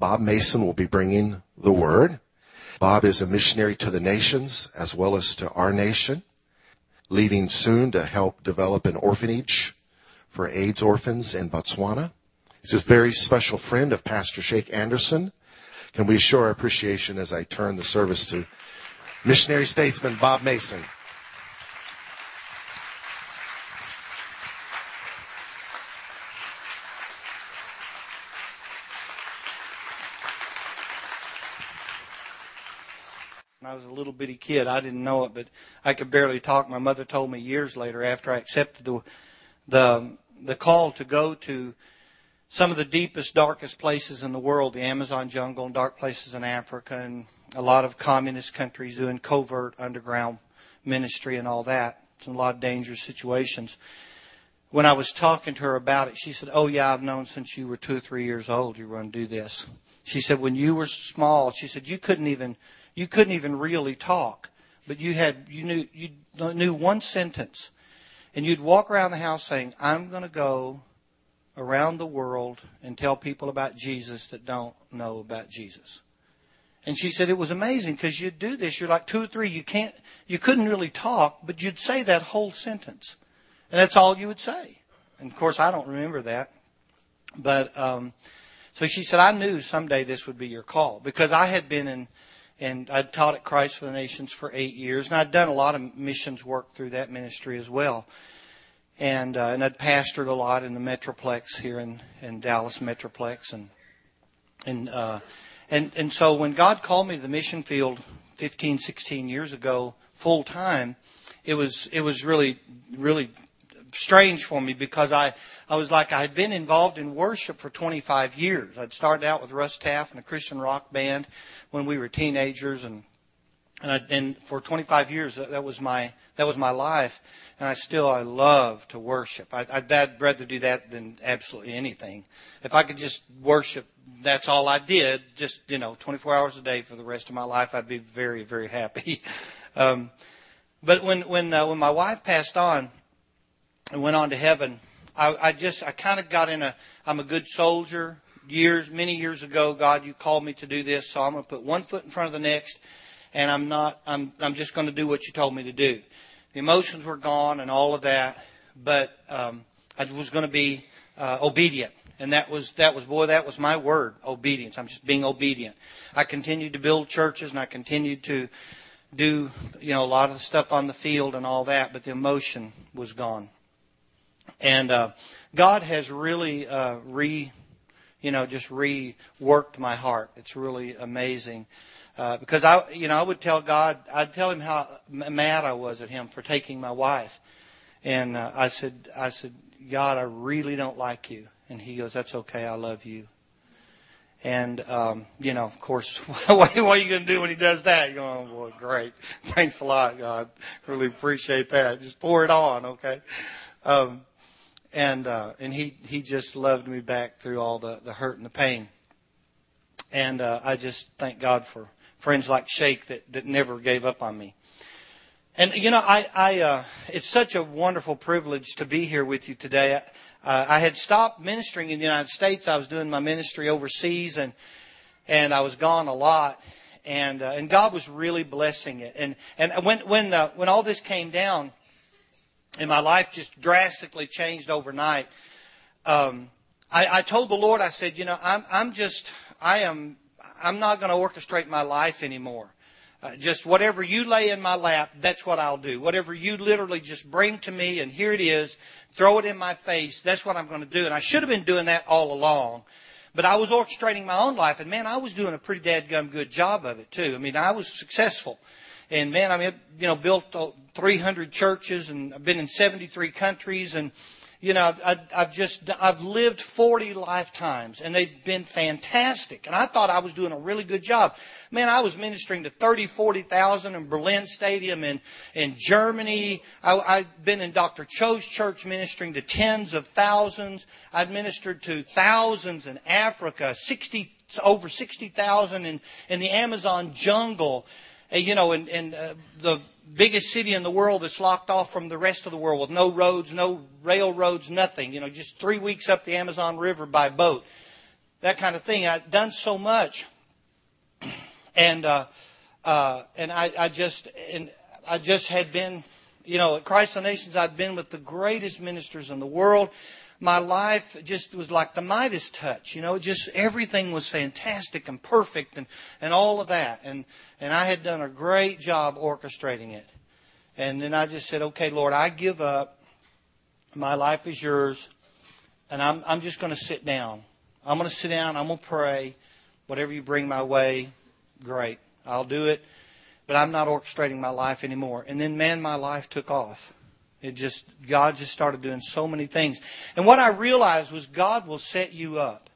Bob Mason will be bringing the word. Bob is a missionary to the nations as well as to our nation, leaving soon to help develop an orphanage for AIDS orphans in Botswana. He's a very special friend of Pastor Shake Anderson. Can we show our appreciation as I turn the service to missionary statesman Bob Mason? When I was a little bitty kid, I didn't know it, but I could barely talk. My mother told me years later after I accepted the the the call to go to some of the deepest, darkest places in the world, the Amazon jungle and dark places in Africa and a lot of communist countries doing covert underground ministry and all that. It's a lot of dangerous situations. When I was talking to her about it, she said, Oh yeah, I've known since you were two or three years old you were going to do this. She said, when you were small, she said, you couldn't even you couldn't even really talk, but you had you knew you knew one sentence, and you'd walk around the house saying, "I'm going to go around the world and tell people about Jesus that don't know about Jesus." And she said it was amazing because you'd do this. You're like two or three. You can't, you couldn't really talk, but you'd say that whole sentence, and that's all you would say. And of course, I don't remember that, but um, so she said I knew someday this would be your call because I had been in and I'd taught at Christ for the Nations for eight years, and I'd done a lot of missions work through that ministry as well. And uh, and I'd pastored a lot in the Metroplex here in, in Dallas Metroplex, and and uh, and and so when God called me to the mission field 15, 16 years ago, full time, it was it was really really strange for me because I I was like I had been involved in worship for 25 years. I'd started out with Russ Taff and a Christian rock band when we were teenagers and and, I, and for 25 years that was my that was my life. And I still I love to worship. I, I'd, I'd rather do that than absolutely anything. If I could just worship that's all I did. Just you know 24 hours a day for the rest of my life I'd be very very happy. Um, but when when uh, when my wife passed on and went on to heaven I, I just I kind of got in a I'm a good soldier years, many years ago, God, you called me to do this, so I'm going to put one foot in front of the next, and I'm not, I'm, I'm just going to do what you told me to do. The emotions were gone and all of that, but um, I was going to be uh, obedient. And that was, that was, boy, that was my word, obedience. I'm just being obedient. I continued to build churches and I continued to do, you know, a lot of stuff on the field and all that, but the emotion was gone. And, uh, God has really, uh, re, you know, just reworked my heart. It's really amazing. Uh, because I, you know, I would tell God, I'd tell him how mad I was at him for taking my wife. And uh, I said, I said, God, I really don't like you. And he goes, that's okay. I love you. And, um, you know, of course, what, what are you going to do when he does that? You go, oh boy, great. Thanks a lot, God. Really appreciate that. Just pour it on, okay? Um, and uh, and he he just loved me back through all the the hurt and the pain. And uh, I just thank God for friends like Shake that that never gave up on me. And you know, I I uh, it's such a wonderful privilege to be here with you today. Uh, I had stopped ministering in the United States. I was doing my ministry overseas, and and I was gone a lot. And uh, and God was really blessing it. And and when when uh, when all this came down, and my life just drastically changed overnight. Um, I, I told the Lord, I said, you know, I'm, I'm just, I am, I'm not going to orchestrate my life anymore. Uh, just whatever you lay in my lap, that's what I'll do. Whatever you literally just bring to me, and here it is, throw it in my face, that's what I'm going to do. And I should have been doing that all along. But I was orchestrating my own life, and man, I was doing a pretty dadgum good job of it too. I mean, I was successful. And man, I mean, you know, built uh, 300 churches and I've been in 73 countries and, you know, I've, I've just, I've lived 40 lifetimes and they've been fantastic. And I thought I was doing a really good job. Man, I was ministering to 30, 40,000 in Berlin Stadium in, in Germany. I, I've been in Dr. Cho's church ministering to tens of thousands. I've ministered to thousands in Africa, 60, over 60,000 in, in the Amazon jungle. You know, in, in uh, the biggest city in the world that's locked off from the rest of the world with no roads, no railroads, nothing. You know, just three weeks up the Amazon River by boat. that kind of thing. I'd done so much, and uh, uh, and I, I just and I just had been, you know, at Christ the Nations. I'd been with the greatest ministers in the world. My life just was like the Midas touch, you know. Just everything was fantastic and perfect, and and all of that. And and I had done a great job orchestrating it. And then I just said, okay, Lord, I give up. My life is yours. And I'm, I'm just going to sit down. I'm going to sit down. I'm going to pray. Whatever you bring my way, great. I'll do it. But I'm not orchestrating my life anymore. And then, man, my life took off. It just, God just started doing so many things. And what I realized was God will set you up.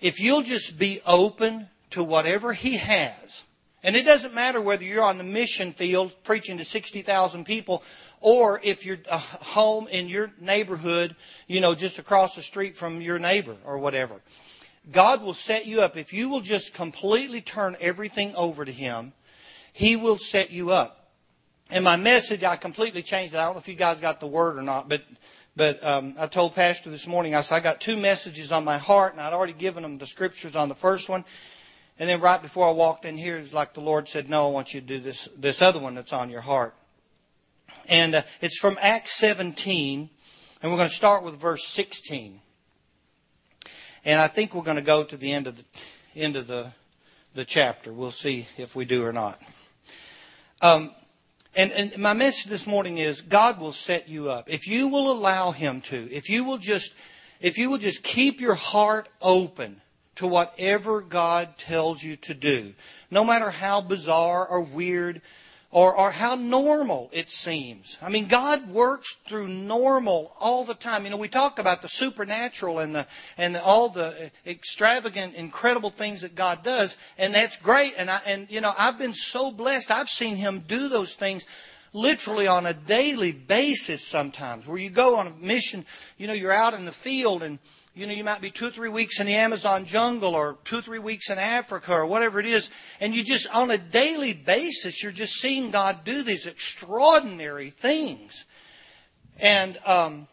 If you'll just be open to whatever He has, and it doesn't matter whether you're on the mission field preaching to 60,000 people or if you're uh, home in your neighborhood, you know, just across the street from your neighbor or whatever. God will set you up. If you will just completely turn everything over to Him, He will set you up. And my message, I completely changed it. I don't know if you guys got the word or not, but but um, I told Pastor this morning, I said, I got two messages on my heart, and I'd already given him the scriptures on the first one. And then right before I walked in here, it's like the Lord said, no, I want you to do this, this other one that's on your heart. And uh, it's from Acts 17, and we're going to start with verse 16. And I think we're going to go to the end of the, end of the, the chapter. We'll see if we do or not. Um, and, and my message this morning is God will set you up. If you will allow Him to, if you will just, if you will just keep your heart open to whatever God tells you to do, no matter how bizarre or weird or, or how normal it seems. I mean, God works through normal all the time. You know, we talk about the supernatural and the and the, all the extravagant, incredible things that God does, and that's great. And I and you know, I've been so blessed. I've seen Him do those things literally on a daily basis sometimes where you go on a mission you know you're out in the field and you know, you might be two or three weeks in the Amazon jungle or two or three weeks in Africa or whatever it is. And you just, on a daily basis, you're just seeing God do these extraordinary things. And, um,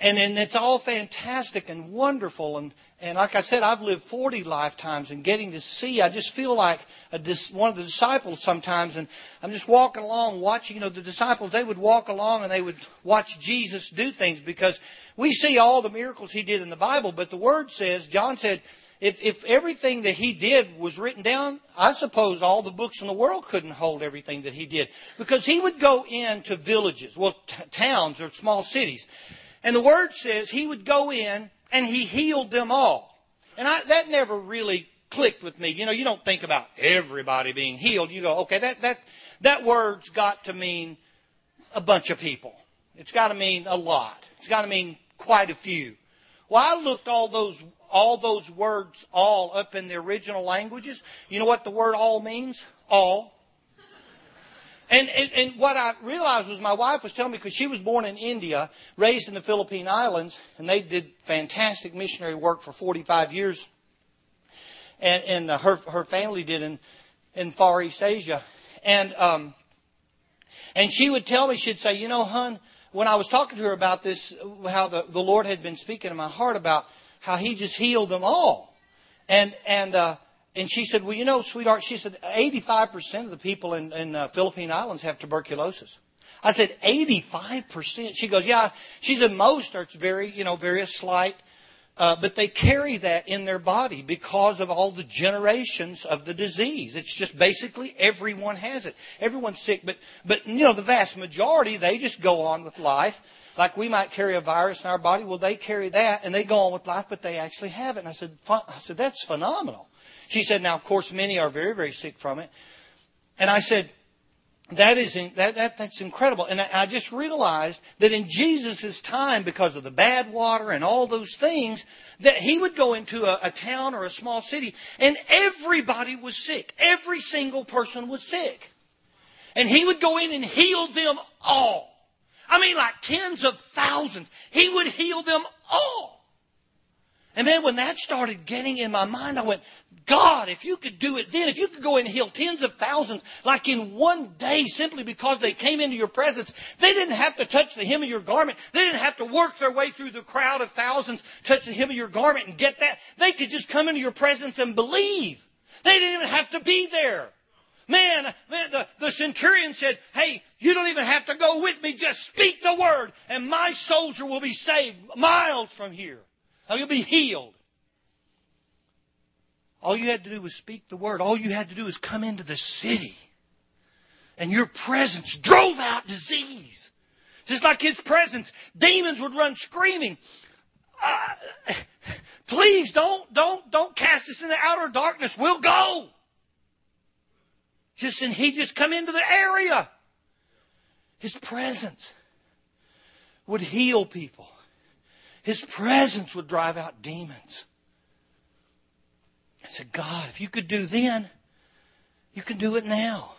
and, and it's all fantastic and wonderful. And, and like I said, I've lived 40 lifetimes and getting to see, I just feel like a, one of the disciples sometimes. And I'm just walking along watching, you know, the disciples, they would walk along and they would watch Jesus do things because we see all the miracles he did in the Bible, but the Word says, John said, if, if everything that he did was written down, I suppose all the books in the world couldn't hold everything that he did. Because he would go into villages, well, t- towns or small cities. And the Word says he would go in and he healed them all. And I, that never really clicked with me. You know, you don't think about everybody being healed. You go, okay, that, that, that word's got to mean a bunch of people. It's got to mean a lot. It's got to mean quite a few. Well, I looked all those all those words all up in the original languages. You know what the word all means? All. And, and, and what I realized was my wife was telling me because she was born in India, raised in the Philippine Islands, and they did fantastic missionary work for 45 years. And, and uh, her, her family did in, in Far East Asia. And, um, and she would tell me, she'd say, you know, hun, when I was talking to her about this, how the, the Lord had been speaking in my heart about how He just healed them all. And, and, uh, and she said, well, you know, sweetheart, she said, 85% of the people in, in uh, Philippine Islands have tuberculosis. I said, 85%? She goes, yeah. She said, most are, very, you know, very slight uh, but they carry that in their body because of all the generations of the disease. It's just basically everyone has it. Everyone's sick, but, but, you know, the vast majority, they just go on with life. Like we might carry a virus in our body. Well, they carry that and they go on with life, but they actually have it. And I said, I said, that's phenomenal. She said, now, of course, many are very, very sick from it. And I said, that is that, that that's incredible. And I, I just realized that in Jesus' time, because of the bad water and all those things, that he would go into a, a town or a small city and everybody was sick. Every single person was sick. And he would go in and heal them all. I mean, like tens of thousands. He would heal them all. And then when that started getting in my mind, I went, God, if you could do it then, if you could go and heal tens of thousands like in one day simply because they came into your presence, they didn't have to touch the hem of your garment. They didn't have to work their way through the crowd of thousands, touch the hem of your garment and get that. They could just come into your presence and believe. They didn't even have to be there. Man, man, the, the centurion said, hey, you don't even have to go with me. Just speak the word and my soldier will be saved miles from here. He'll be healed. All you had to do was speak the word. All you had to do was come into the city. And your presence drove out disease. Just like his presence, demons would run screaming. Uh, please don't, don't, don't cast us in the outer darkness. We'll go. Just and he just come into the area. His presence would heal people. His presence would drive out demons. I said, God, if you could do then, you can do it now.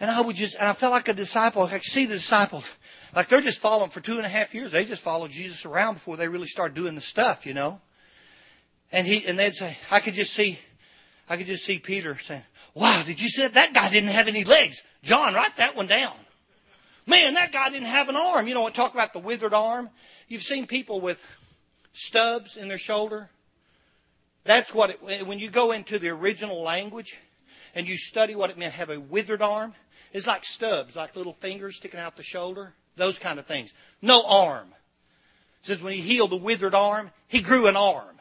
And I would just, and I felt like a disciple. I could see the disciples, like they're just following for two and a half years. They just followed Jesus around before they really start doing the stuff, you know. And he, and they'd say, I could just see, I could just see Peter saying, wow, did you see that? That guy didn't have any legs. John, write that one down. Man, that guy didn't have an arm. You know, what talk about the withered arm. You've seen people with stubs in their shoulder. That's what it, when you go into the original language and you study what it meant have a withered arm, it's like stubs, like little fingers sticking out the shoulder, those kind of things. No arm. It says when he healed the withered arm, he grew an arm.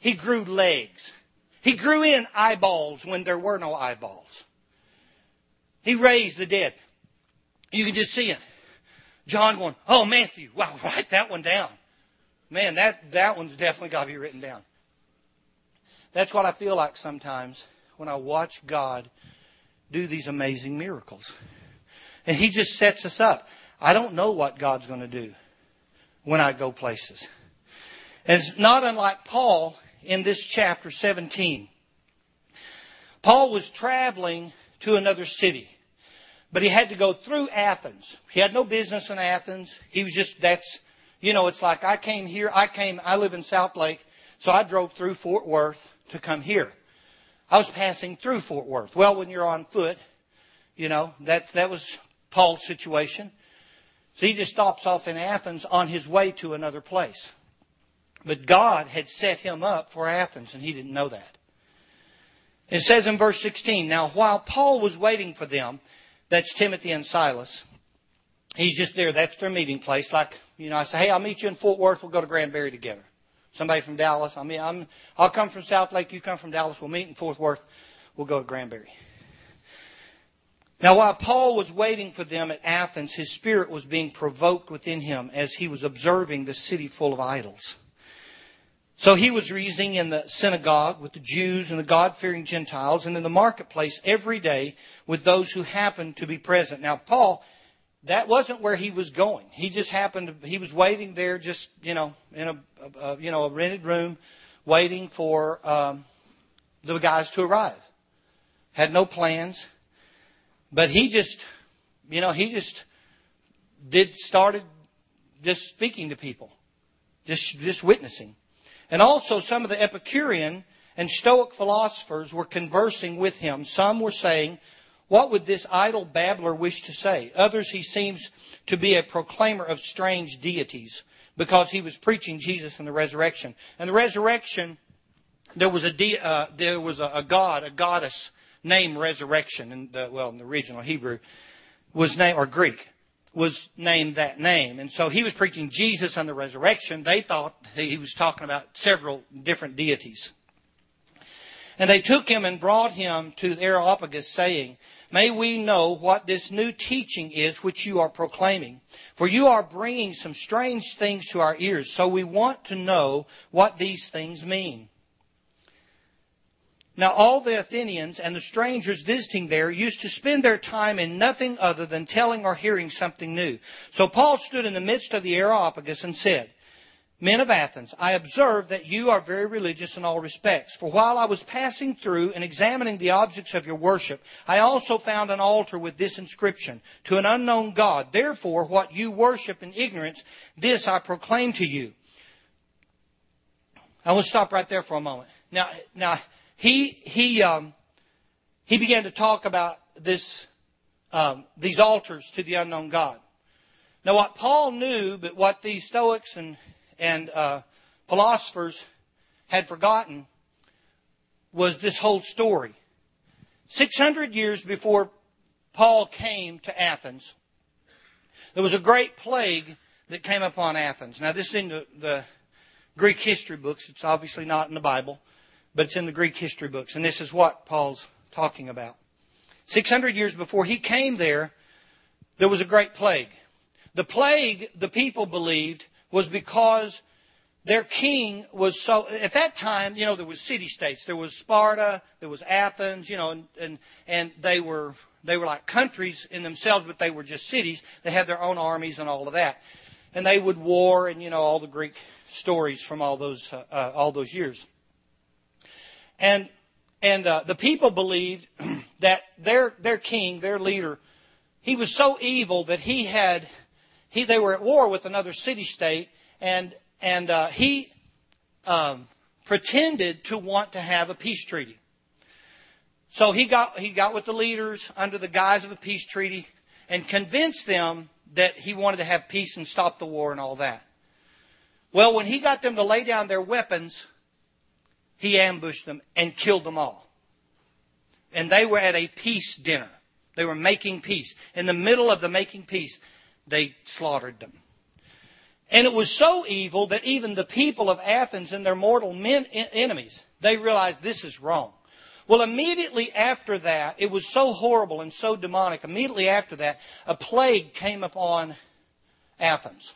He grew legs. He grew in eyeballs when there were no eyeballs. He raised the dead. You can just see it. John going, oh, Matthew, wow, write that one down. Man, that, that one's definitely got to be written down. That's what I feel like sometimes when I watch God do these amazing miracles. And He just sets us up. I don't know what God's going to do when I go places. And it's not unlike Paul in this chapter 17. Paul was traveling to another city, but he had to go through Athens. He had no business in Athens. He was just, that's, you know, it's like I came here, I came, I live in Southlake, so I drove through Fort Worth to come here. I was passing through Fort Worth. Well, when you're on foot, you know, that, that was Paul's situation. So he just stops off in Athens on his way to another place. But God had set him up for Athens, and he didn't know that. It says in verse 16, Now while Paul was waiting for them, that's Timothy and Silas, he's just there. That's their meeting place. Like, you know, I say, hey, I'll meet you in Fort Worth. We'll go to Granbury together. Somebody from Dallas. I mean, I'm, I'll come from Southlake. You come from Dallas. We'll meet in Fort Worth. We'll go to Granbury. Now, while Paul was waiting for them at Athens, his spirit was being provoked within him as he was observing the city full of idols. So he was reasoning in the synagogue with the Jews and the God-fearing Gentiles and in the marketplace every day with those who happened to be present. Now, Paul that wasn't where he was going. He just happened to, he was waiting there just, you know, in a, a you know, a rented room waiting for um, the guys to arrive. Had no plans. But he just, you know, he just did, started just speaking to people. Just, just witnessing. And also some of the Epicurean and Stoic philosophers were conversing with him. Some were saying, what would this idle babbler wish to say? Others, he seems to be a proclaimer of strange deities because he was preaching Jesus and the resurrection. And the resurrection, there was a de- uh, there was a, a, god, a goddess named Resurrection, and well, in the original Hebrew was named or Greek was named that name. And so he was preaching Jesus and the resurrection. They thought he was talking about several different deities. And they took him and brought him to the Areopagus, saying, May we know what this new teaching is which you are proclaiming. For you are bringing some strange things to our ears, so we want to know what these things mean. Now all the Athenians and the strangers visiting there used to spend their time in nothing other than telling or hearing something new. So Paul stood in the midst of the Areopagus and said, Men of Athens, I observe that you are very religious in all respects. For while I was passing through and examining the objects of your worship, I also found an altar with this inscription, to an unknown God. Therefore, what you worship in ignorance, this I proclaim to you. I will stop right there for a moment. now, now he he um, he began to talk about this um, these altars to the unknown God. Now, what Paul knew, but what these Stoics and and uh, philosophers had forgotten, was this whole story. Six hundred years before Paul came to Athens, there was a great plague that came upon Athens. Now, this is in the, the Greek history books. It's obviously not in the Bible, but it's in the Greek history books. And this is what Paul's talking about. 600 years before he came there, there was a great plague. The plague, the people believed, was because their king was so at that time you know there was city states there was sparta there was athens you know and and, and they were they were like countries in themselves but they were just cities they had their own armies and all of that and they would war and you know all the greek stories from all those uh, uh, all those years and and uh, the people believed that their their king, their leader, he was so evil that he had he they were at war with another city state, and and uh, he um, pretended to want to have a peace treaty. So he got he got with the leaders under the guise of a peace treaty and convinced them that he wanted to have peace and stop the war and all that. Well, when he got them to lay down their weapons, he ambushed them and killed them all. And they were at a peace dinner. They were making peace. In the middle of the making peace, they slaughtered them. And it was so evil that even the people of Athens and their mortal men, enemies, they realized this is wrong. Well, immediately after that, it was so horrible and so demonic. Immediately after that, a plague came upon Athens.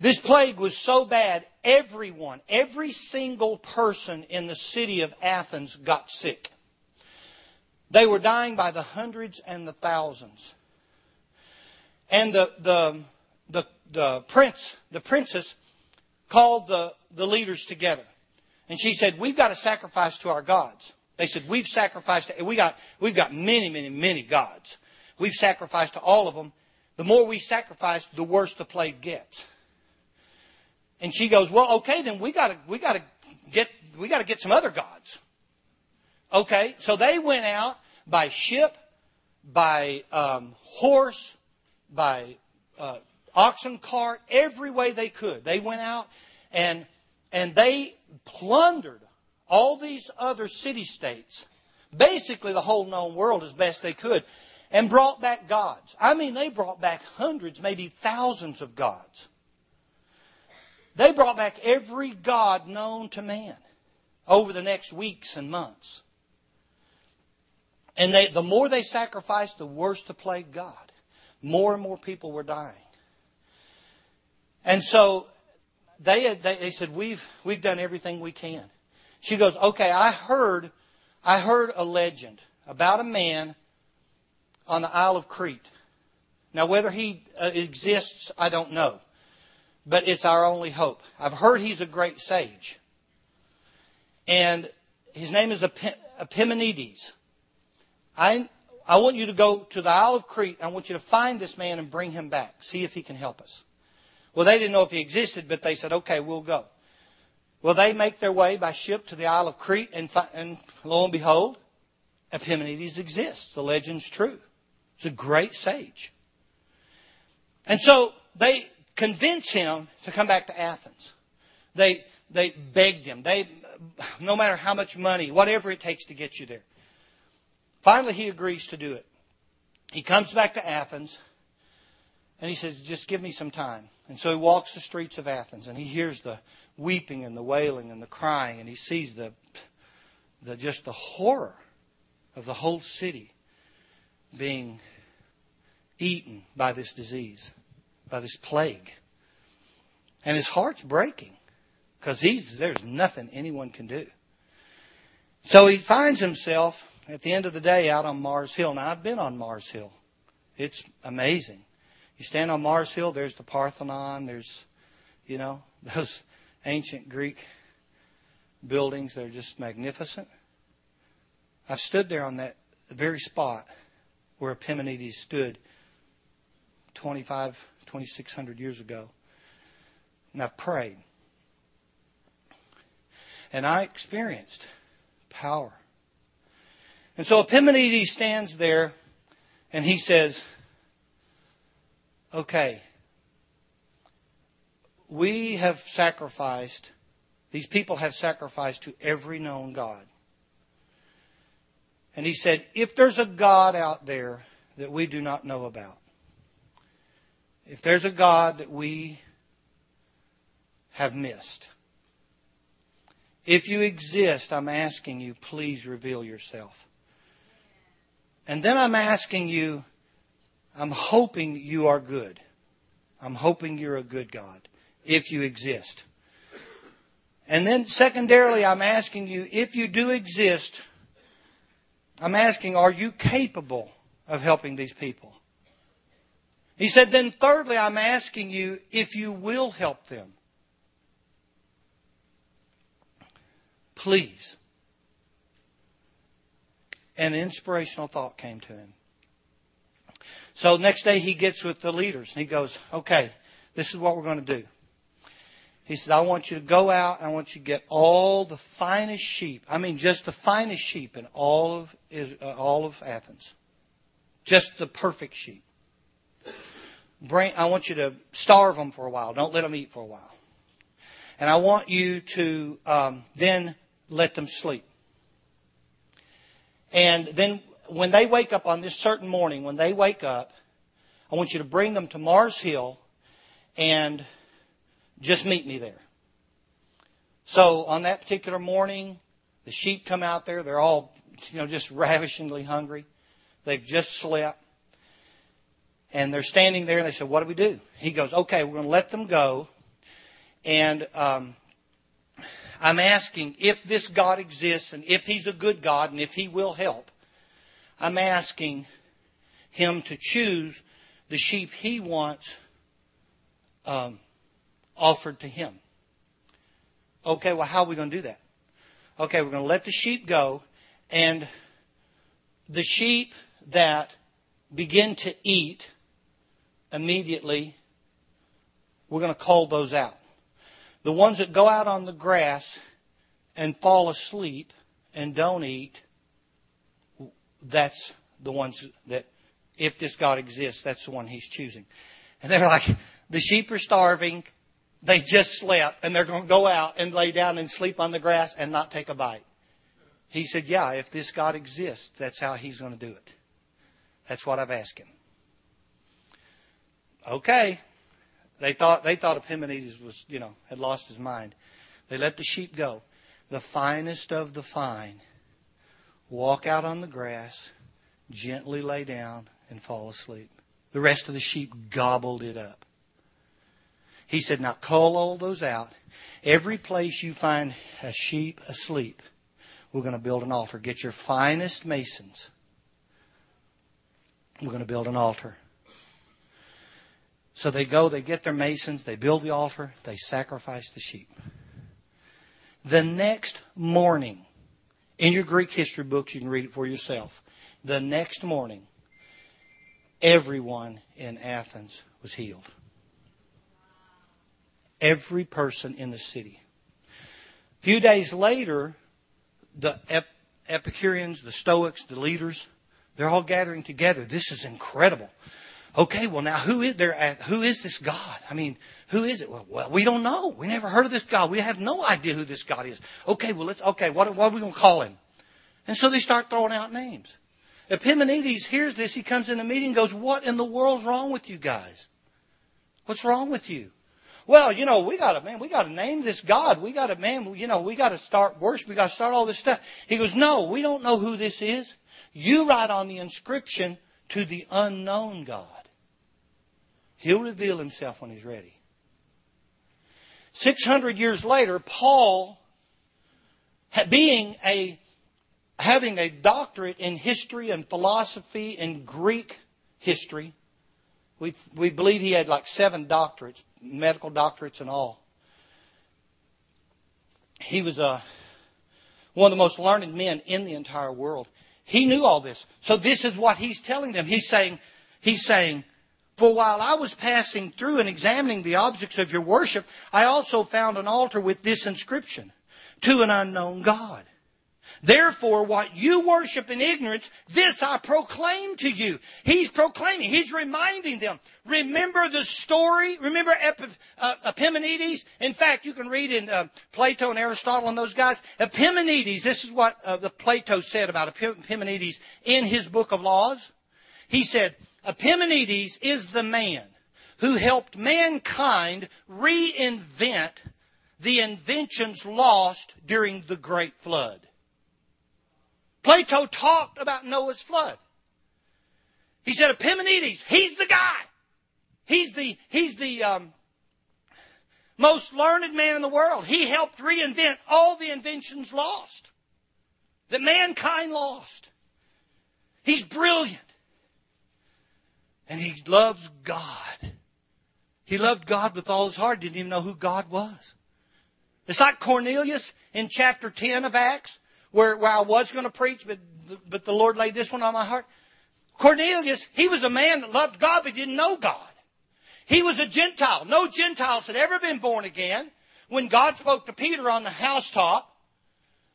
This plague was so bad, everyone, every single person in the city of Athens got sick. They were dying by the hundreds and the thousands. And the, the, the, the prince, the princess called the, the leaders together. And she said, we've got to sacrifice to our gods. They said, we've sacrificed, we got, we've got many, many, many gods. We've sacrificed to all of them. The more we sacrifice, the worse the plague gets. And she goes, well, okay, then we gotta, we gotta get, we gotta get some other gods. Okay, so they went out by ship, by um, horse, by uh, oxen cart, every way they could. They went out and and they plundered all these other city states, basically the whole known world as best they could, and brought back gods. I mean, they brought back hundreds, maybe thousands of gods. They brought back every God known to man over the next weeks and months. And they, the more they sacrificed, the worse the plague got. More and more people were dying. And so they, had, they, they said, we've, we've done everything we can. She goes, okay, I heard, I heard a legend about a man on the Isle of Crete. Now, whether he uh, exists, I don't know but it's our only hope. I've heard he's a great sage. And his name is Epimenides. I, I want you to go to the Isle of Crete. I want you to find this man and bring him back. See if he can help us. Well, they didn't know if he existed, but they said, okay, we'll go. Well, they make their way by ship to the Isle of Crete, and, and lo and behold, Epimenides exists. The legend's true. He's a great sage. And so they convince him to come back to Athens. They, they begged him. They, no matter how much money, whatever it takes to get you there. Finally, he agrees to do it. He comes back to Athens and he says, just give me some time. And so he walks the streets of Athens and he hears the weeping and the wailing and the crying and he sees the, the just the horror of the whole city being eaten by this disease by this plague. And his heart's breaking because there's nothing anyone can do. So he finds himself at the end of the day out on Mars Hill. Now I've been on Mars Hill. It's amazing. You stand on Mars Hill, there's the Parthenon, there's, you know, those ancient Greek buildings. They're just magnificent. I've stood there on that very spot where Epimenides stood 25 2,600 years ago. And I prayed. And I experienced power. And so Epimenides stands there and he says, Okay, we have sacrificed, these people have sacrificed to every known God. And he said, if there's a God out there that we do not know about, if there's a God that we have missed, if you exist, I'm asking you, please reveal yourself. And then I'm asking you, I'm hoping you are good. I'm hoping you're a good God, if you exist. And then secondarily, I'm asking you, if you do exist, I'm asking, are you capable of helping these people? He said, then thirdly, I'm asking you if you will help them. Please. An inspirational thought came to him. So next day he gets with the leaders and he goes, okay, this is what we're going to do. He says, I want you to go out. I want you to get all the finest sheep. I mean, just the finest sheep in all of, uh, all of Athens. Just the perfect sheep. Bring, I want you to starve them for a while. Don't let them eat for a while. And I want you to um, then let them sleep. And then when they wake up on this certain morning, when they wake up, I want you to bring them to Mars Hill and just meet me there. So on that particular morning, the sheep come out there. They're all, you know, just ravishingly hungry. They've just slept. And they're standing there and they said, what do we do? He goes, okay, we're going to let them go. And um, I'm asking if this God exists and if He's a good God and if He will help. I'm asking Him to choose the sheep He wants um, offered to him. Okay, well, how are we going to do that? Okay, we're going to let the sheep go, and the sheep that begin to eat immediately, we're going to call those out. The ones that go out on the grass and fall asleep and don't eat, that's the ones that, if this God exists, that's the one he's choosing. And they're like, the sheep are starving they just slept and they're going to go out and lay down and sleep on the grass and not take a bite. He said, Yeah, if this God exists, that's how he's going to do it. That's what I've asked him. Okay. They thought they thought Epimenides was, you know, had lost his mind. They let the sheep go. The finest of the fine walk out on the grass, gently lay down, and fall asleep. The rest of the sheep gobbled it up. He said, now call all those out. Every place you find a sheep asleep, we're going to build an altar. Get your finest masons. We're going to build an altar. So they go, they get their masons, they build the altar, they sacrifice the sheep. The next morning, in your Greek history books, you can read it for yourself. The next morning, everyone in Athens was healed every person in the city. A few days later, the Epicureans, the Stoics, the leaders, they're all gathering together. This is incredible. Okay, well now who is there? Uh, who is this God? I mean, who is it? Well, well, we don't know. We never heard of this God. We have no idea who this God is. Okay, well let's. Okay, what, what are we going to call him? And so they start throwing out names. Epimenides hears this. He comes in a meeting, and goes, "What in the world's wrong with you guys? What's wrong with you? well, you know, we got to, man, we got to name this God. We got to, man, you know, we got to start worship. We got to start all this stuff. He goes, no, we don't know who this is. You write on the inscription to the unknown God. He'll reveal himself when he's ready. 600 years later, Paul, being a, having a doctorate in history and philosophy and Greek history, we, we believe he had like seven doctorates medical doctorates and all. He was uh, one of the most learned men in the entire world. He knew all this. So this is what he's telling them. He's saying, he's saying, for while I was passing through and examining the objects of your worship, I also found an altar with this inscription to an unknown God. Therefore, what you worship in ignorance, this I proclaim to you. He's proclaiming, he's reminding them. Remember the story? Remember Ep- uh, Epimenides? In fact, you can read in uh, Plato and Aristotle and those guys. Epimenides, this is what uh, the Plato said about Epimenides in his book of laws. He said, Epimenides is the man who helped mankind reinvent the inventions lost during the great flood. Plato talked about Noah's flood. He said Epimenides, he's the guy. He's the, he's the um, most learned man in the world. He helped reinvent all the inventions lost, that mankind lost. He's brilliant. And he loves God. He loved God with all his heart, didn't even know who God was. It's like Cornelius in chapter 10 of Acts where, where I was going to preach, but, but the Lord laid this one on my heart. Cornelius, he was a man that loved God but didn't know God. He was a Gentile. No Gentiles had ever been born again. When God spoke to Peter on the housetop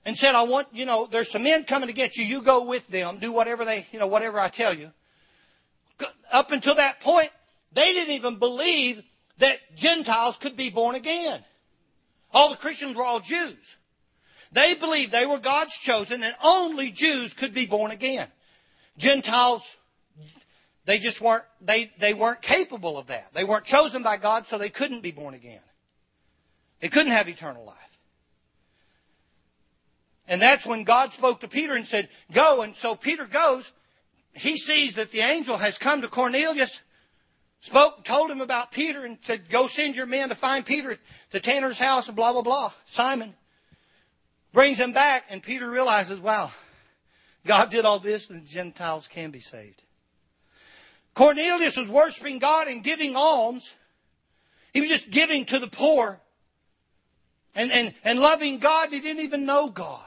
and said, I want, you know, there's some men coming to get you. You go with them. Do whatever they, you know, whatever I tell you. Up until that point, they didn't even believe that Gentiles could be born again. All the Christians were all Jews. They believed they were God's chosen and only Jews could be born again. Gentiles, they just weren't, they, they weren't capable of that. They weren't chosen by God, so they couldn't be born again. They couldn't have eternal life. And that's when God spoke to Peter and said, go. And so Peter goes. He sees that the angel has come to Cornelius, spoke, told him about Peter and said, go send your men to find Peter at the tanner's house and blah, blah, blah. Simon brings him back, and Peter realizes, wow, God did all this, and the Gentiles can be saved. Cornelius was worshiping God and giving alms. He was just giving to the poor and, and, and loving God. He didn't even know God.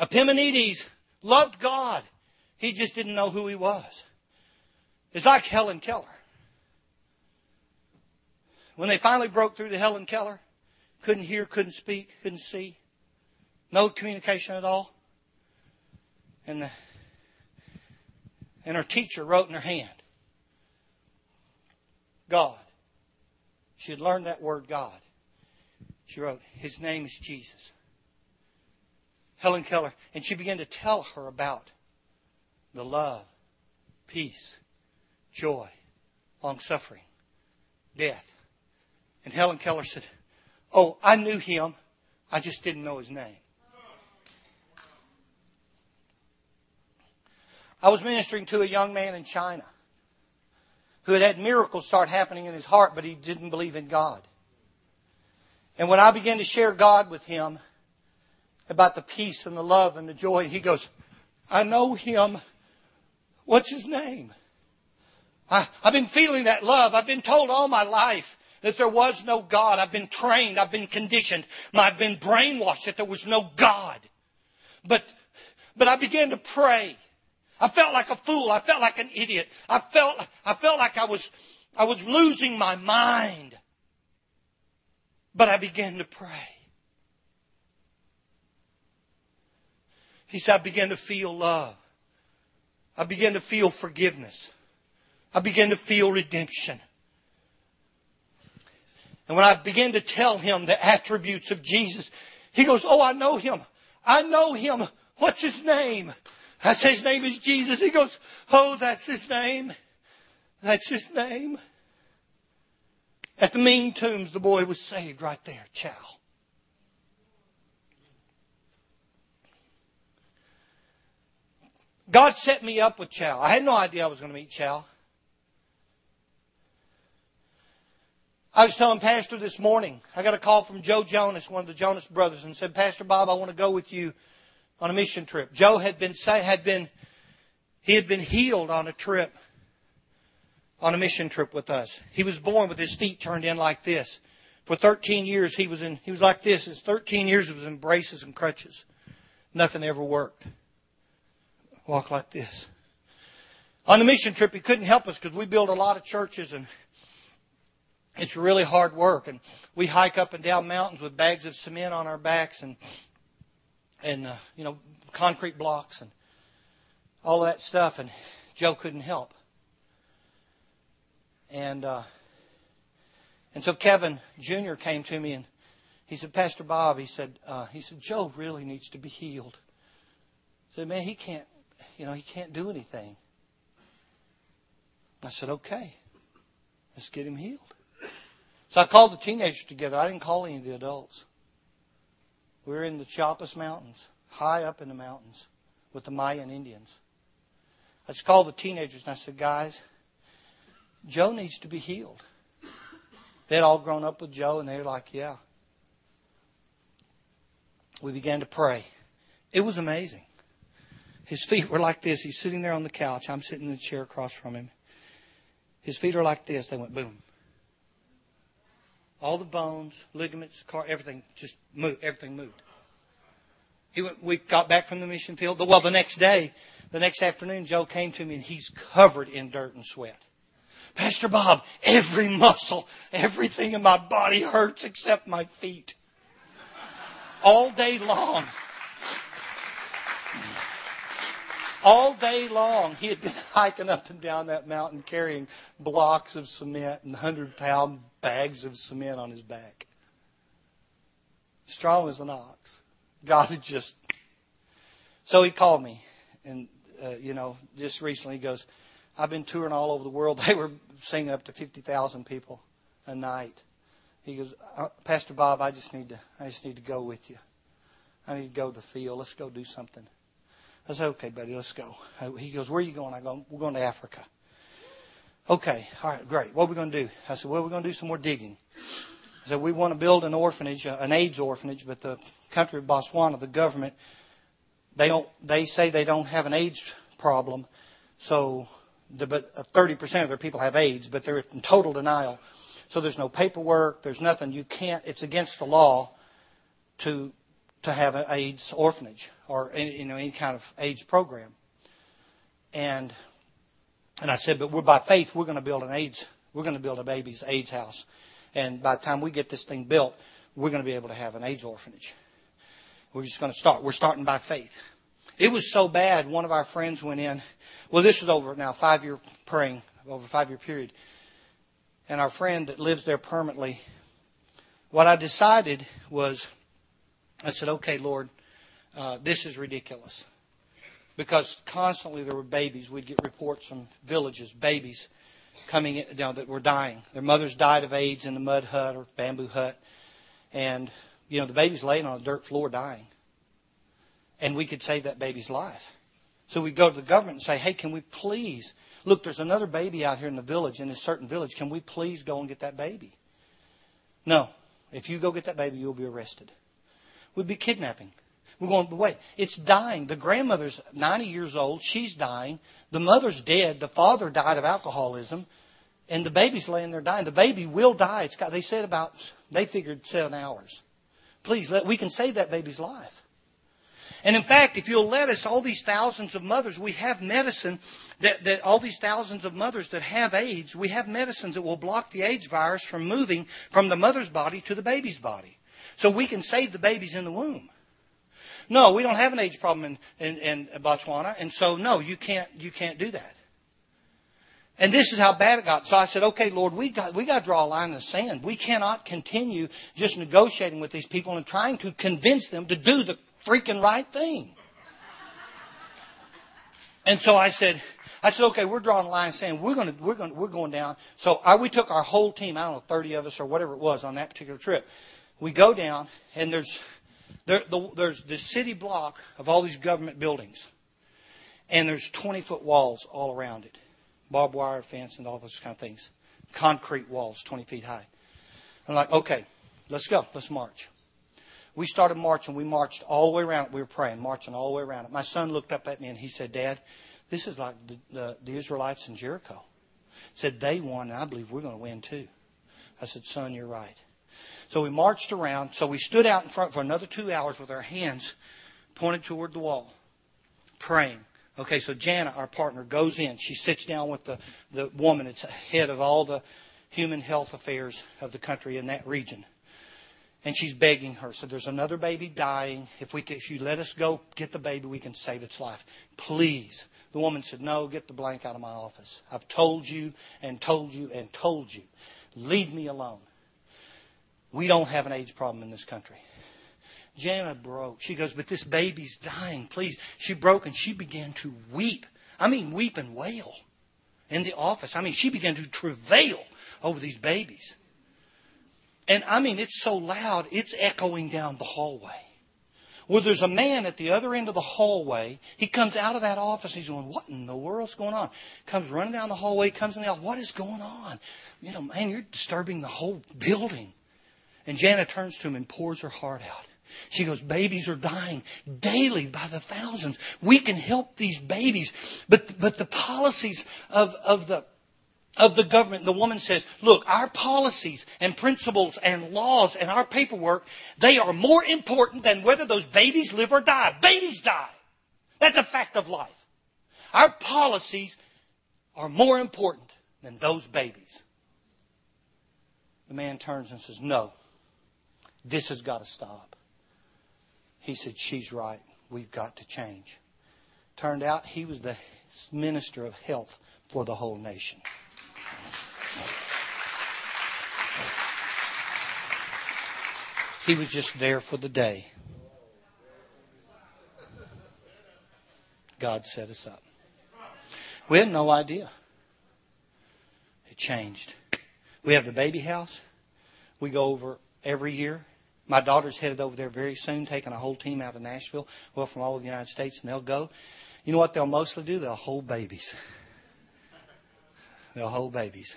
Epimenides loved God. He just didn't know who he was. It's like Helen Keller. When they finally broke through to Helen Keller, couldn't hear, couldn't speak, couldn't see. No communication at all. And the, and her teacher wrote in her hand, God. She had learned that word God. She wrote, His name is Jesus. Helen Keller. And she began to tell her about the love, peace, joy, long suffering, death. And Helen Keller said, Oh, I knew him. I just didn't know his name. I was ministering to a young man in China who had had miracles start happening in his heart, but he didn't believe in God. And when I began to share God with him about the peace and the love and the joy, he goes, I know him. What's his name? I, have been feeling that love. I've been told all my life that there was no God. I've been trained. I've been conditioned. I've been brainwashed that there was no God. But, but I began to pray. I felt like a fool. I felt like an idiot. I felt, I felt like I was, I was losing my mind. But I began to pray. He said, I began to feel love. I began to feel forgiveness. I began to feel redemption. And when I began to tell him the attributes of Jesus, he goes, Oh, I know him. I know him. What's his name? I say his name is Jesus. He goes, Oh, that's his name. That's his name. At the Ming Tombs, the boy was saved right there. Chow. God set me up with Chow. I had no idea I was going to meet Chow. I was telling Pastor this morning, I got a call from Joe Jonas, one of the Jonas brothers, and said, Pastor Bob, I want to go with you on a mission trip. Joe had been, had been, he had been healed on a trip, on a mission trip with us. He was born with his feet turned in like this. For 13 years, he was in, he was like this. His 13 years, he was in braces and crutches. Nothing ever worked. Walk like this. On the mission trip, he couldn't help us because we build a lot of churches and it's really hard work. And we hike up and down mountains with bags of cement on our backs and, and, uh, you know, concrete blocks and all that stuff. And Joe couldn't help. And, uh, and so Kevin Jr. came to me and he said, Pastor Bob, he said, uh, he said, Joe really needs to be healed. I said, man, he can't, you know, he can't do anything. I said, okay, let's get him healed. So I called the teenagers together. I didn't call any of the adults. We were in the Chiapas Mountains, high up in the mountains with the Mayan Indians. I just called the teenagers and I said, guys, Joe needs to be healed. They'd all grown up with Joe and they were like, yeah. We began to pray. It was amazing. His feet were like this. He's sitting there on the couch. I'm sitting in the chair across from him. His feet are like this. They went boom. All the bones, ligaments, car, everything just moved. Everything moved. He went, we got back from the mission field. Well, the next day, the next afternoon, Joe came to me and he's covered in dirt and sweat. Pastor Bob, every muscle, everything in my body hurts except my feet. All day long. All day long, he had been hiking up and down that mountain carrying blocks of cement and 100 pound bags of cement on his back. Strong as an ox. God had just. So he called me, and, uh, you know, just recently he goes, I've been touring all over the world. They were singing up to 50,000 people a night. He goes, uh, Pastor Bob, I just need to, I just need to go with you. I need to go to the field. Let's go do something. I said, okay, buddy, let's go. He goes, where are you going? I go, we're going to Africa. Okay, all right, great. What are we going to do? I said, well, we're going to do some more digging. I said, we want to build an orphanage, uh, an AIDS orphanage, but the country of Botswana, the government, they don't, they say they don't have an AIDS problem. So the, but 30% of their people have AIDS, but they're in total denial. So there's no paperwork. There's nothing. You can't. It's against the law to to have an AIDS orphanage or any, you know any kind of AIDS program. And and I said, but we're by faith. We're going to build an AIDS. We're going to build a baby's AIDS house. And by the time we get this thing built, we're going to be able to have an AIDS orphanage. We're just going to start. We're starting by faith. It was so bad. One of our friends went in well, this was over now five year praying over five year period, and our friend that lives there permanently. What I decided was, I said, "Okay, Lord, uh, this is ridiculous," because constantly there were babies. We'd get reports from villages, babies coming in, you know, that were dying. Their mothers died of AIDS in the mud hut or bamboo hut, and you know the baby's laying on a dirt floor dying, and we could save that baby's life. So we'd go to the government and say, hey, can we please, look, there's another baby out here in the village, in this certain village. Can we please go and get that baby? No. If you go get that baby, you'll be arrested. We'd be kidnapping. We're going, wait, it's dying. The grandmother's 90 years old. She's dying. The mother's dead. The father died of alcoholism. And the baby's laying there dying. The baby will die. It's got, they said about, they figured seven hours. Please, let, we can save that baby's life. And in fact, if you'll let us, all these thousands of mothers, we have medicine that, that all these thousands of mothers that have AIDS, we have medicines that will block the AIDS virus from moving from the mother's body to the baby's body. So we can save the babies in the womb. No, we don't have an AIDS problem in, in, in Botswana, and so no, you can't you can't do that. And this is how bad it got. So I said, okay, Lord, we got, we got to draw a line in the sand. We cannot continue just negotiating with these people and trying to convince them to do the freaking right thing. And so I said, I said, okay, we're drawing a line saying we're going to, we're going we're going down. So I, we took our whole team, I don't know, 30 of us or whatever it was on that particular trip. We go down and there's, there, the, there's this city block of all these government buildings. And there's 20 foot walls all around it. Barbed wire fence and all those kind of things. Concrete walls, 20 feet high. I'm like, okay, let's go. Let's march we started marching. We marched all the way around it. We were praying, marching all the way around it. My son looked up at me and he said, Dad, this is like the, the, the Israelites in Jericho. He said, they won, and I believe we're going to win too. I said, son, you're right. So we marched around. So we stood out in front for another two hours with our hands pointed toward the wall, praying. Okay, so Jana, our partner, goes in. She sits down with the, the woman that's head of all the human health affairs of the country in that region. And she's begging her. So there's another baby dying. If we if you let us go get the baby, we can save its life. Please. The woman said, No, get the blank out of my office. I've told you and told you and told you. Leave me alone. We don't have an AIDS problem in this country. Jana broke. She goes, But this baby's dying, please. She broke and she began to weep. I mean, weep and wail in the office. I mean, she began to travail over these babies. And I mean, it's so loud, it's echoing down the hallway. Well, there's a man at the other end of the hallway. He comes out of that office. He's going, "What in the world's going on?" Comes running down the hallway. Comes in the What is going on? You know, man, you're disturbing the whole building. And Janet turns to him and pours her heart out. She goes, babies are dying daily by the thousands. We can help these babies. But, but the policies of, of the, of the government, the woman says, look, our policies and principles and laws and our paperwork, they are more important than whether those babies live or die. Babies die. That's a fact of life. Our policies are more important than those babies. The man turns and says, no, this has got to stop. He said, She's right. We've got to change. Turned out he was the minister of health for the whole nation. He was just there for the day. God set us up. We had no idea. It changed. We have the baby house. We go over every year my daughter's headed over there very soon, taking a whole team out of Nashville, well, from all of the United States, and they'll go. You know what they'll mostly do? They'll hold babies. They'll hold babies.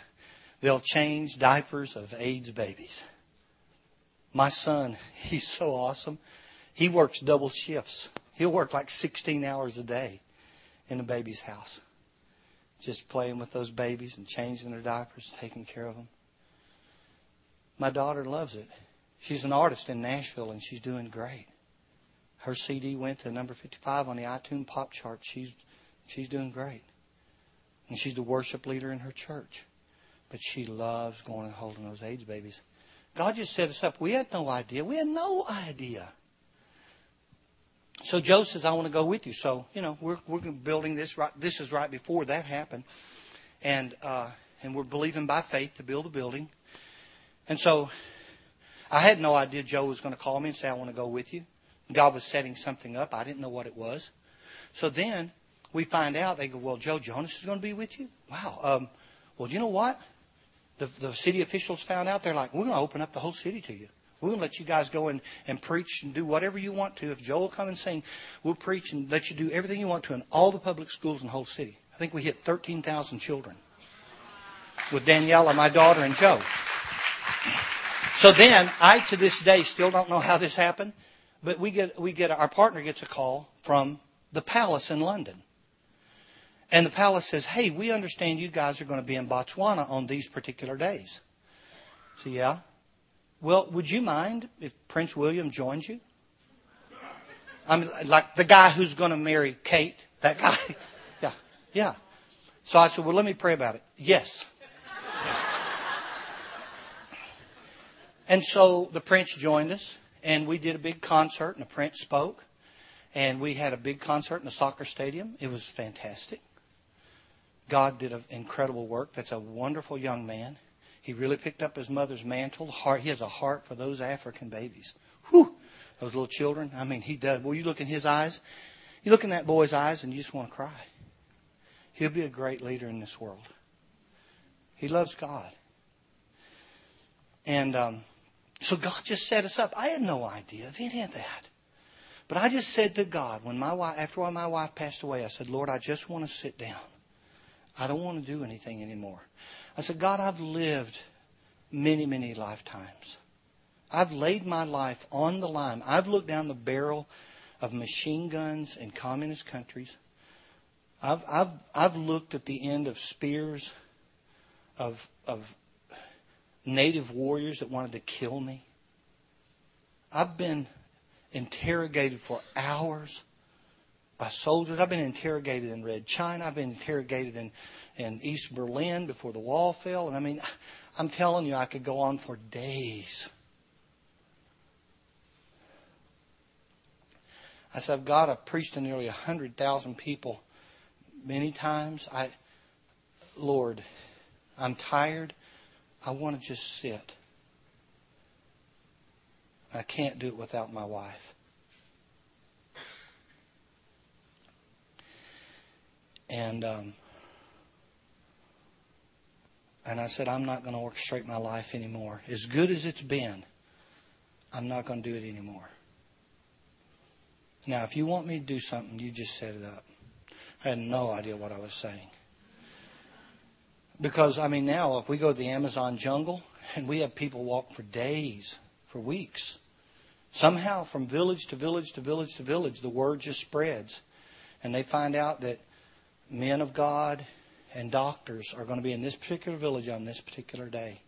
They'll change diapers of AIDS babies. My son, he's so awesome. He works double shifts. He'll work like 16 hours a day in the baby's house. Just playing with those babies and changing their diapers, taking care of them. My daughter loves it. She's an artist in Nashville and she's doing great. Her CD went to number 55 on the iTunes pop chart. She's, she's doing great. And she's the worship leader in her church. But she loves going and holding those AIDS babies. God just set us up. We had no idea. We had no idea. So Joe says, I want to go with you. So, you know, we're, we're building this right. This is right before that happened. And, uh, and we're believing by faith to build a building. And so I had no idea Joe was going to call me and say, I want to go with you. God was setting something up. I didn't know what it was. So then we find out, they go, Well, Joe Jonas is going to be with you? Wow. Um, well, you know what? The, the city officials found out. They're like, We're going to open up the whole city to you. We're going to let you guys go and, and preach and do whatever you want to. If Joe will come and sing, we'll preach and let you do everything you want to in all the public schools in the whole city. I think we hit 13,000 children with Daniela, my daughter, and Joe. So then, I to this day still don't know how this happened, but we get, we get, our partner gets a call from the palace in London. And the palace says, hey, we understand you guys are going to be in Botswana on these particular days. So, yeah. Well, would you mind if Prince William joins you? I mean, like the guy who's going to marry Kate, that guy. Yeah, yeah. So I said, well, let me pray about it. Yes. And so the prince joined us, and we did a big concert, and the prince spoke. And we had a big concert in the soccer stadium. It was fantastic. God did an incredible work. That's a wonderful young man. He really picked up his mother's mantle. Heart, he has a heart for those African babies. Whew, those little children. I mean, he does. Well, you look in his eyes, you look in that boy's eyes, and you just want to cry. He'll be a great leader in this world. He loves God. And um, so God just set us up. I had no idea of any of that. But I just said to God, when my wife, after my wife passed away, I said, Lord, I just want to sit down. I don't want to do anything anymore. I said, God, I've lived many, many lifetimes. I've laid my life on the line. I've looked down the barrel of machine guns in communist countries. I've, I've, I've looked at the end of spears of, of native warriors that wanted to kill me. I've been interrogated for hours by soldiers. I've been interrogated in Red China. I've been interrogated in, in East Berlin before the wall fell. And I mean, I'm telling you, I could go on for days. I said, I've got a preached to nearly 100,000 people many times. I, Lord, I'm tired. I want to just sit. I can't do it without my wife. And um, and I said, I'm not going to orchestrate my life anymore. As good as it's been, I'm not going to do it anymore. Now, if you want me to do something, you just set it up. I had no idea what I was saying. Because, I mean, now if we go to the Amazon jungle and we have people walk for days, for weeks, somehow from village to village to village to village, the word just spreads. And they find out that men of God and doctors are going to be in this particular village on this particular day.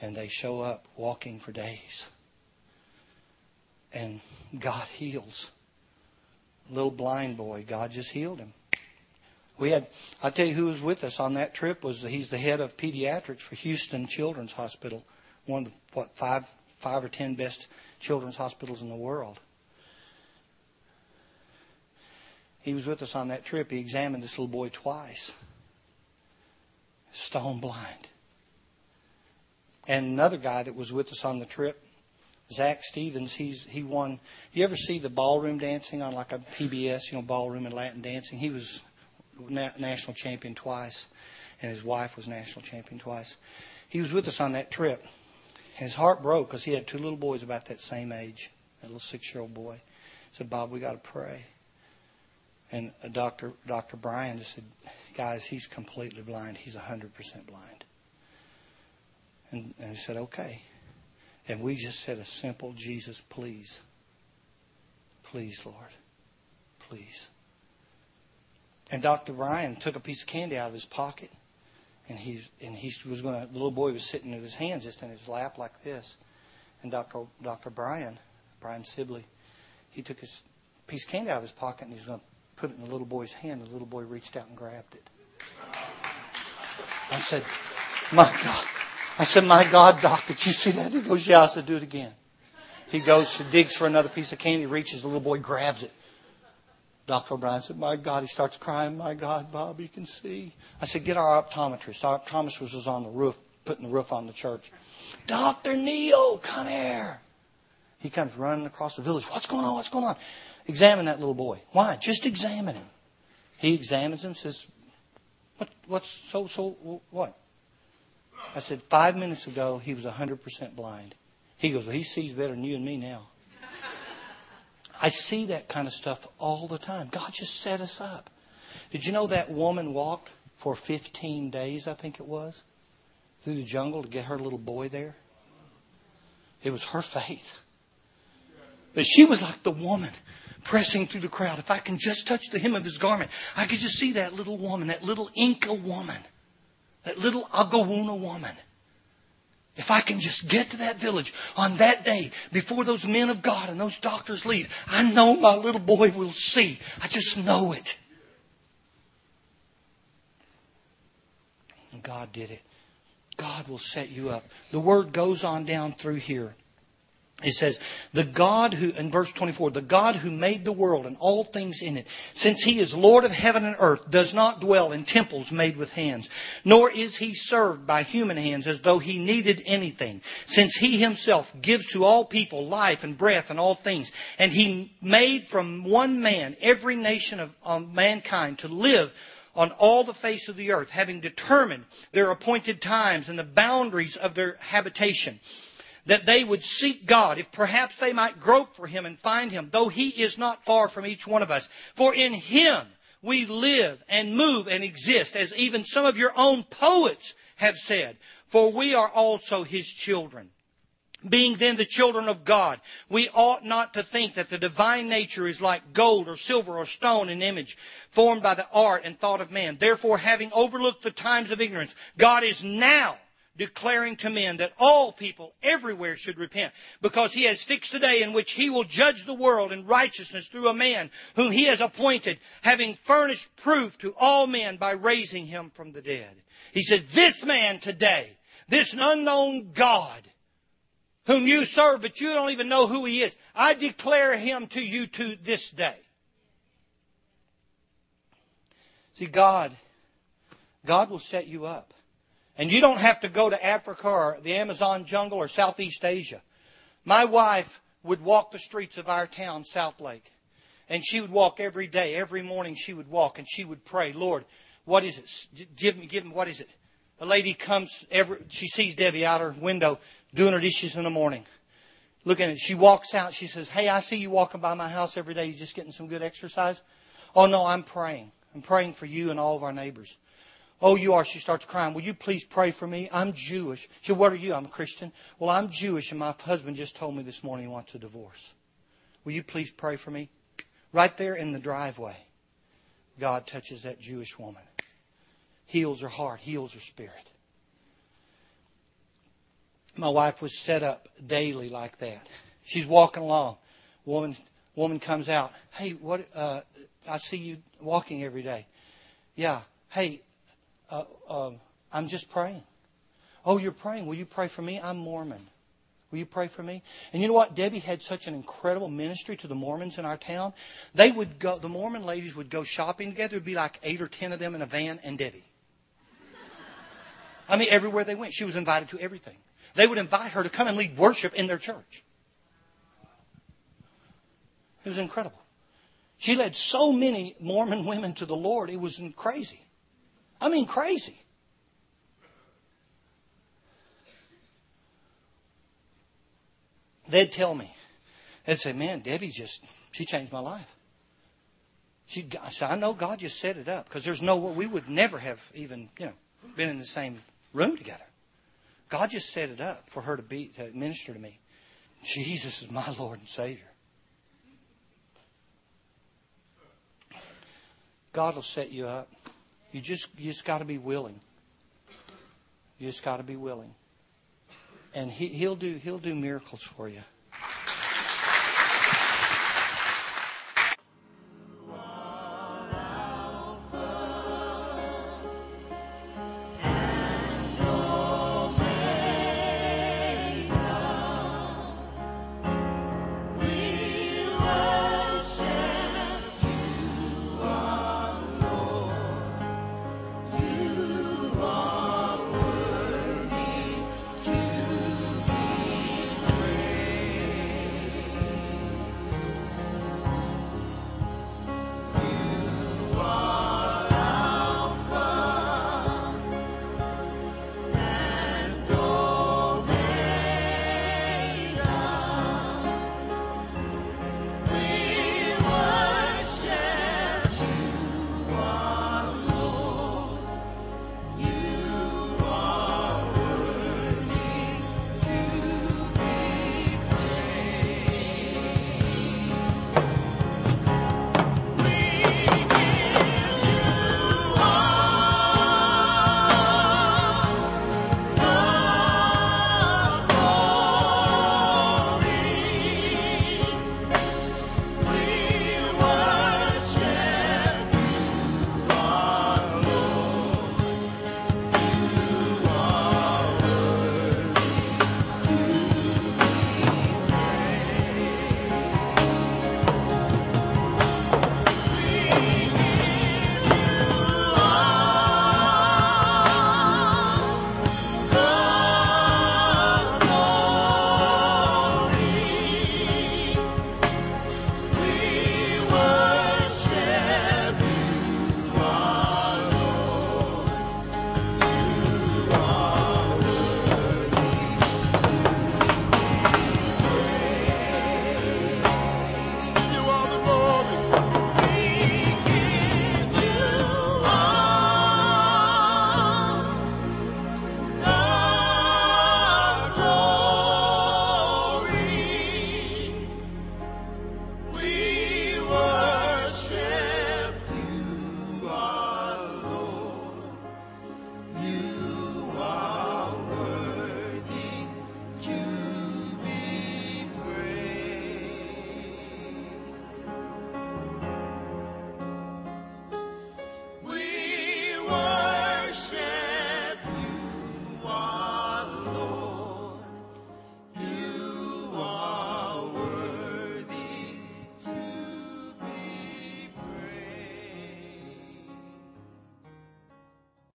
And they show up walking for days. And God heals. Little blind boy, God just healed him. We had, I'll tell you who was with us on that trip was he's the head of pediatrics for Houston Children's Hospital, one of the, what, five, five or ten best children's hospitals in the world. He was with us on that trip. He examined this little boy twice. Stone blind. And another guy that was with us on the trip, Zach Stevens, he's he won. You ever see the ballroom dancing on like a PBS, you know, ballroom and Latin dancing? He was na- national champion twice, and his wife was national champion twice. He was with us on that trip, and his heart broke because he had two little boys about that same age, a little six-year-old boy. He said, "Bob, we got to pray." And Dr. Dr. Brian just said, "Guys, he's completely blind. He's hundred percent blind." And, and he said, "Okay." And we just said a simple, "Jesus, please, please, Lord, please." And Dr. Brian took a piece of candy out of his pocket, and he and he was going to. The little boy was sitting with his hands just in his lap like this, and Dr. Dr. Brian, Brian Sibley, he took his piece of candy out of his pocket and he was going to put it in the little boy's hand. The little boy reached out and grabbed it. I said, "My God." I said, "My God, Doc, did you see that?" He goes, "Yeah." I said, "Do it again." He goes, he digs for another piece of candy, reaches, the little boy grabs it. Dr. O'Brien said, My God, he starts crying, My God, Bob, you can see. I said, Get our optometrist. Our optometrist was on the roof, putting the roof on the church. Dr. Neil, come here. He comes running across the village. What's going on? What's going on? Examine that little boy. Why? Just examine him. He examines him, says, what, What's so, so, what? I said, Five minutes ago, he was 100% blind. He goes, Well, he sees better than you and me now. I see that kind of stuff all the time. God just set us up. Did you know that woman walked for 15 days, I think it was, through the jungle to get her little boy there? It was her faith. That she was like the woman pressing through the crowd. If I can just touch the hem of his garment, I could just see that little woman, that little Inca woman, that little Aguaruna woman if I can just get to that village on that day before those men of God and those doctors leave, I know my little boy will see. I just know it. And God did it. God will set you up. The word goes on down through here. It says, the God who, in verse 24, the God who made the world and all things in it, since he is Lord of heaven and earth, does not dwell in temples made with hands, nor is he served by human hands as though he needed anything, since he himself gives to all people life and breath and all things. And he made from one man every nation of, of mankind to live on all the face of the earth, having determined their appointed times and the boundaries of their habitation that they would seek God, if perhaps they might grope for Him and find Him, though He is not far from each one of us. For in Him we live and move and exist, as even some of your own poets have said, for we are also His children. Being then the children of God, we ought not to think that the divine nature is like gold or silver or stone in image, formed by the art and thought of man. Therefore, having overlooked the times of ignorance, God is now declaring to men that all people everywhere should repent, because he has fixed a day in which he will judge the world in righteousness through a man whom he has appointed, having furnished proof to all men by raising him from the dead. He said, this man today, this unknown God, whom you serve, but you don't even know who he is, I declare him to you to this day. See, God, God will set you up. And you don't have to go to Africa or the Amazon jungle or Southeast Asia. My wife would walk the streets of our town, Southlake. And she would walk every day. Every morning she would walk and she would pray, Lord, what is it? Give me, give me, what is it? A lady comes every, she sees Debbie out her window doing her dishes in the morning. Looking at it. She walks out. She says, Hey, I see you walking by my house every day. You just getting some good exercise? Oh no, I'm praying. I'm praying for you and all of our neighbors. Oh, you are. She starts crying. Will you please pray for me? I'm Jewish. She said, What are you? I'm a Christian. Well, I'm Jewish, and my husband just told me this morning he wants a divorce. Will you please pray for me? Right there in the driveway, God touches that Jewish woman, heals her heart, heals her spirit. My wife was set up daily like that. She's walking along. Woman, woman comes out. Hey, what? Uh, I see you walking every day. Yeah. Hey, uh, uh, I'm just praying. Oh, you're praying. Will you pray for me? I'm Mormon. Will you pray for me? And you know what? Debbie had such an incredible ministry to the Mormons in our town. They would go, the Mormon ladies would go shopping together. It would be like eight or ten of them in a van and Debbie. I mean, everywhere they went, she was invited to everything. They would invite her to come and lead worship in their church. It was incredible. She led so many Mormon women to the Lord, it was crazy. I mean, crazy. They'd tell me, they'd say, man, Debbie just, she changed my life. She, said, I know God just set it up because there's no, way we would never have even, you know, been in the same room together. God just set it up for her to be, to minister to me. Jesus is my Lord and Savior. God will set you up. You just you just got to be willing. You just got to be willing, and he, he'll do he'll do miracles for you.